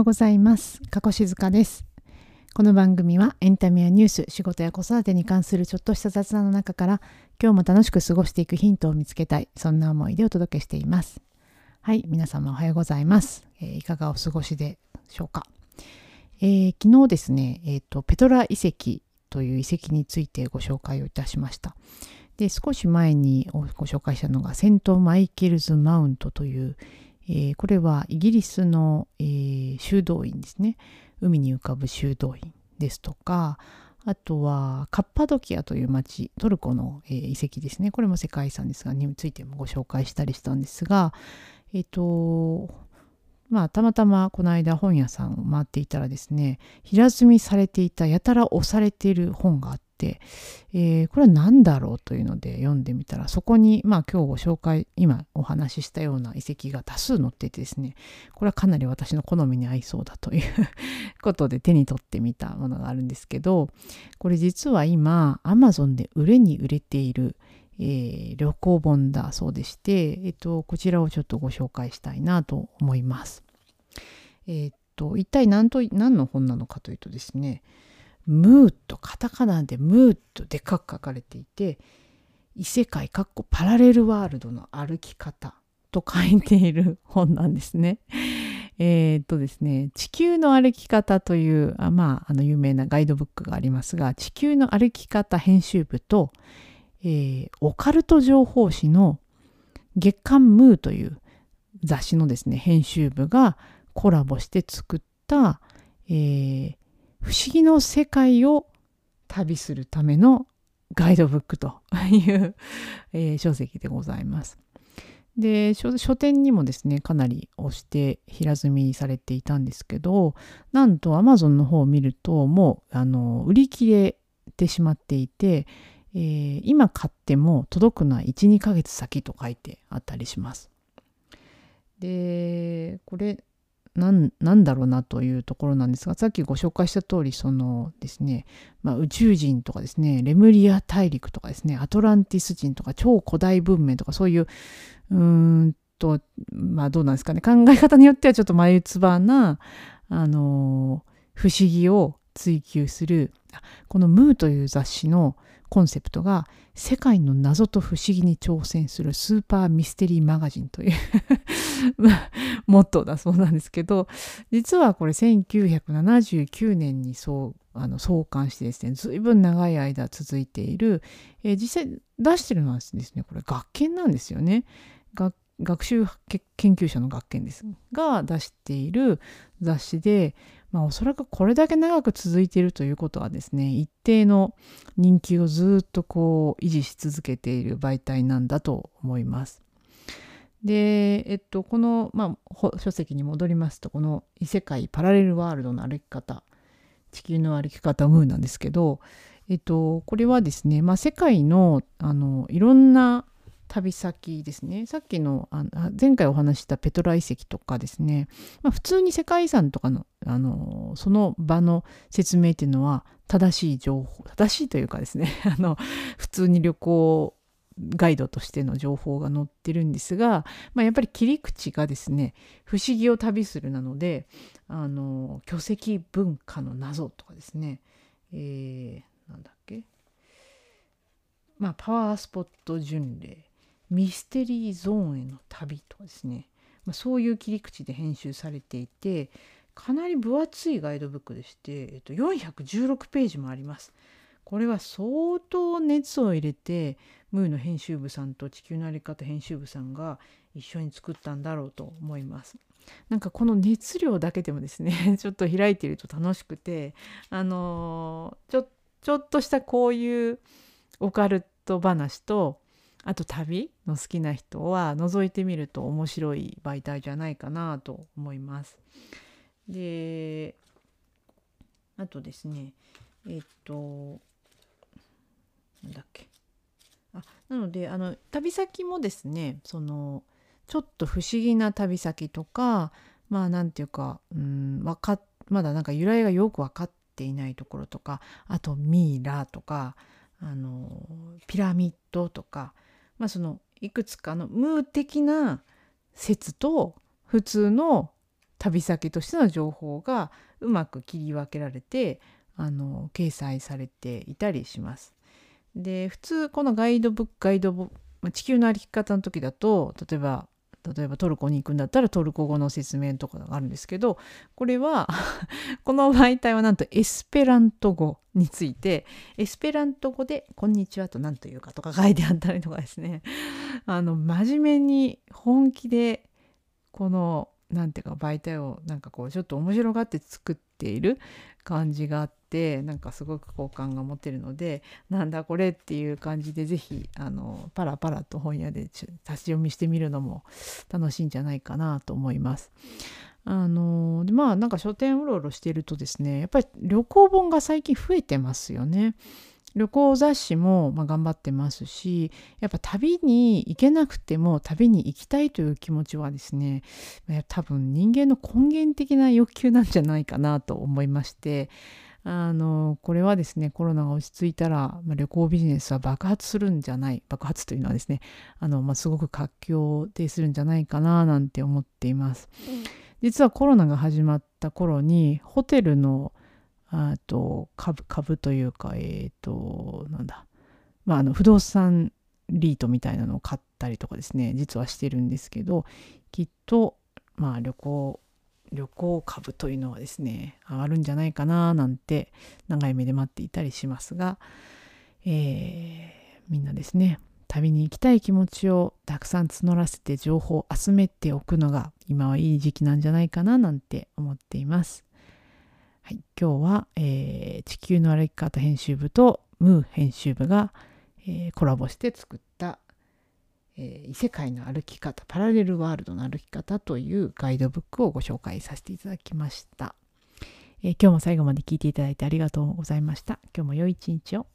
ようございます。加古静香です。この番組はエンタメやニュース仕事や子育てに関するちょっとした雑談の中から今日も楽しく過ごしていくヒントを見つけたいそんな思いでお届けしています。はい皆様おはようございます、えー、いかがお過ごしでしょうか、えー、昨日ですね、えーと、ペトラ遺跡という遺跡についてご紹介をいたしました。で少し前にご紹介したのがセント・マイケルズ・マウントというえー、これはイギリスの、えー、修道院ですね。海に浮かぶ修道院ですとかあとはカッパドキアという町トルコの、えー、遺跡ですね。これも世界遺産ですがについてもご紹介したりしたんですがえっ、とまあたまたまこの間本屋さんを回っていたらですね平積みされていたやたら押されている本があって、えー、これは何だろうというので読んでみたらそこにまあ今日ご紹介今お話ししたような遺跡が多数載っていてですねこれはかなり私の好みに合いそうだということで手に取ってみたものがあるんですけどこれ実は今 Amazon で売れに売れているえー、旅行本だそうでして、えっと、こちらをちょっとご紹介したいなと思います。えっと、一体何と何の本なのかというとですね、ムーとカタカナでムーとでかく書かれていて異世界かっこパラレルワールドの歩き方と書いている本なんですね。えー、っとですね「地球の歩き方」というあまああの有名なガイドブックがありますが「地球の歩き方」編集部と、えー、オカルト情報誌の月刊ムーという雑誌のですね編集部がコラボして作った、えー、不思議の世界を旅するためのガイドブックという、えー、書籍でございます。で書店にもですねかなり押して平積みされていたんですけどなんと Amazon の方を見るともうあの売り切れてしまっていて、えー、今買っても届くのは12ヶ月先と書いてあったりします。でこれなんなんだろうなというところなんですがさっきご紹介した通りそのですね、まあ、宇宙人とかですねレムリア大陸とかですねアトランティス人とか超古代文明とかそういううーんとまあどうなんですかね考え方によってはちょっと眉唾なあの不思議を追求するこの「ムー」という雑誌のコンセプトが世界の謎と不思議に挑戦するスーパーミステリーマガジンという モットーだそうなんですけど実はこれ1979年にそうあの創刊してですね随分長い間続いている、えー、実際出してるのはですねこれ学研なんですよね。学習研究者の学研ですが出している雑誌でまあ、おそらくこれだけ長く続いているということはですね一定の人気をずっとこう維持し続けている媒体なんだと思います。で、えっと、この、まあ、書籍に戻りますとこの異世界パラレルワールドの歩き方地球の歩き方ムーなんですけど、えっと、これはですね、まあ、世界のあのいろんな旅先ですね。さっきのあの前回お話したペトラ遺跡とかですね、まあ、普通に世界遺産とかのあのその場の説明っていうのは正しい情報正しいというかですね。あの普通に旅行ガイドとしての情報が載ってるんですが、まあ、やっぱり切り口がですね「不思議を旅する」なのであの巨石文化の謎とかですね、えー、なんだっけ。まあパワースポット巡礼。ミステリーゾーンへの旅とかですね、まあ、そういう切り口で編集されていてかなり分厚いガイドブックでして、えっと、416ページもあります。これは相当熱を入れてムーの編集部さんと地球のあり方編集部さんが一緒に作ったんだろうと思います。なんかこの熱量だけでもですね ちょっと開いてると楽しくてあの、ちょちょっとしたこういうオカルト話とあと旅の好きな人は覗いてみると面白い媒体じゃないかなと思います。であとですねえっとなんだっけあなのであの旅先もですねそのちょっと不思議な旅先とかまあなんていうかうんかまだなんか由来がよく分かっていないところとかあとミイラとかあのピラミッドとかまあ、そのいくつかの無的な説と普通の旅先としての情報がうまく切り分けられてあの掲載されていたりします。で普通このガイドブックガイドブ地球の歩き方の時だと例えば例えばトルコに行くんだったらトルコ語の説明とかがあるんですけどこれは この媒体はなんとエスペラント語についてエスペラント語で「こんにちは」と何というかとか書いてあったりとかですね。あの真面目に本気でこの何ていうか媒体をなんかこうちょっと面白がって作ってている感じがあってなんかすごく好感が持てるのでなんだこれっていう感じで是非あのパラパラと本屋で立ち読みしてみるのも楽しいんじゃないかなと思います。あのでまあなんか書店うろうろしてるとですねやっぱり旅行本が最近増えてますよね。旅行雑誌もま頑張ってますしやっぱ旅に行けなくても旅に行きたいという気持ちはですね多分人間の根源的な欲求なんじゃないかなと思いましてあのこれはですねコロナが落ち着いたら、まあ、旅行ビジネスは爆発するんじゃない爆発というのはですねあの、まあ、すごく活況でするんじゃないかななんて思っています。実はコロナが始まった頃にホテルのあと株株というかえっ、ー、となんだまああの不動産リートみたいなのを買ったりとかですね実はしてるんですけどきっとまあ旅行旅行株というのはですね上がるんじゃないかななんて長い目で待っていたりしますが、えー、みんなですね旅に行きたい気持ちをたくさん募らせて情報を集めておくのが今はいい時期なんじゃないかななんて思っています。はい、今日は、えー、地球の歩き方編集部とムー編集部が、えー、コラボして作った、えー、異世界の歩き方パラレルワールドの歩き方というガイドブックをご紹介させていただきました、え今日も最後まで聞いていただいてありがとうございました。今日も良い一日を。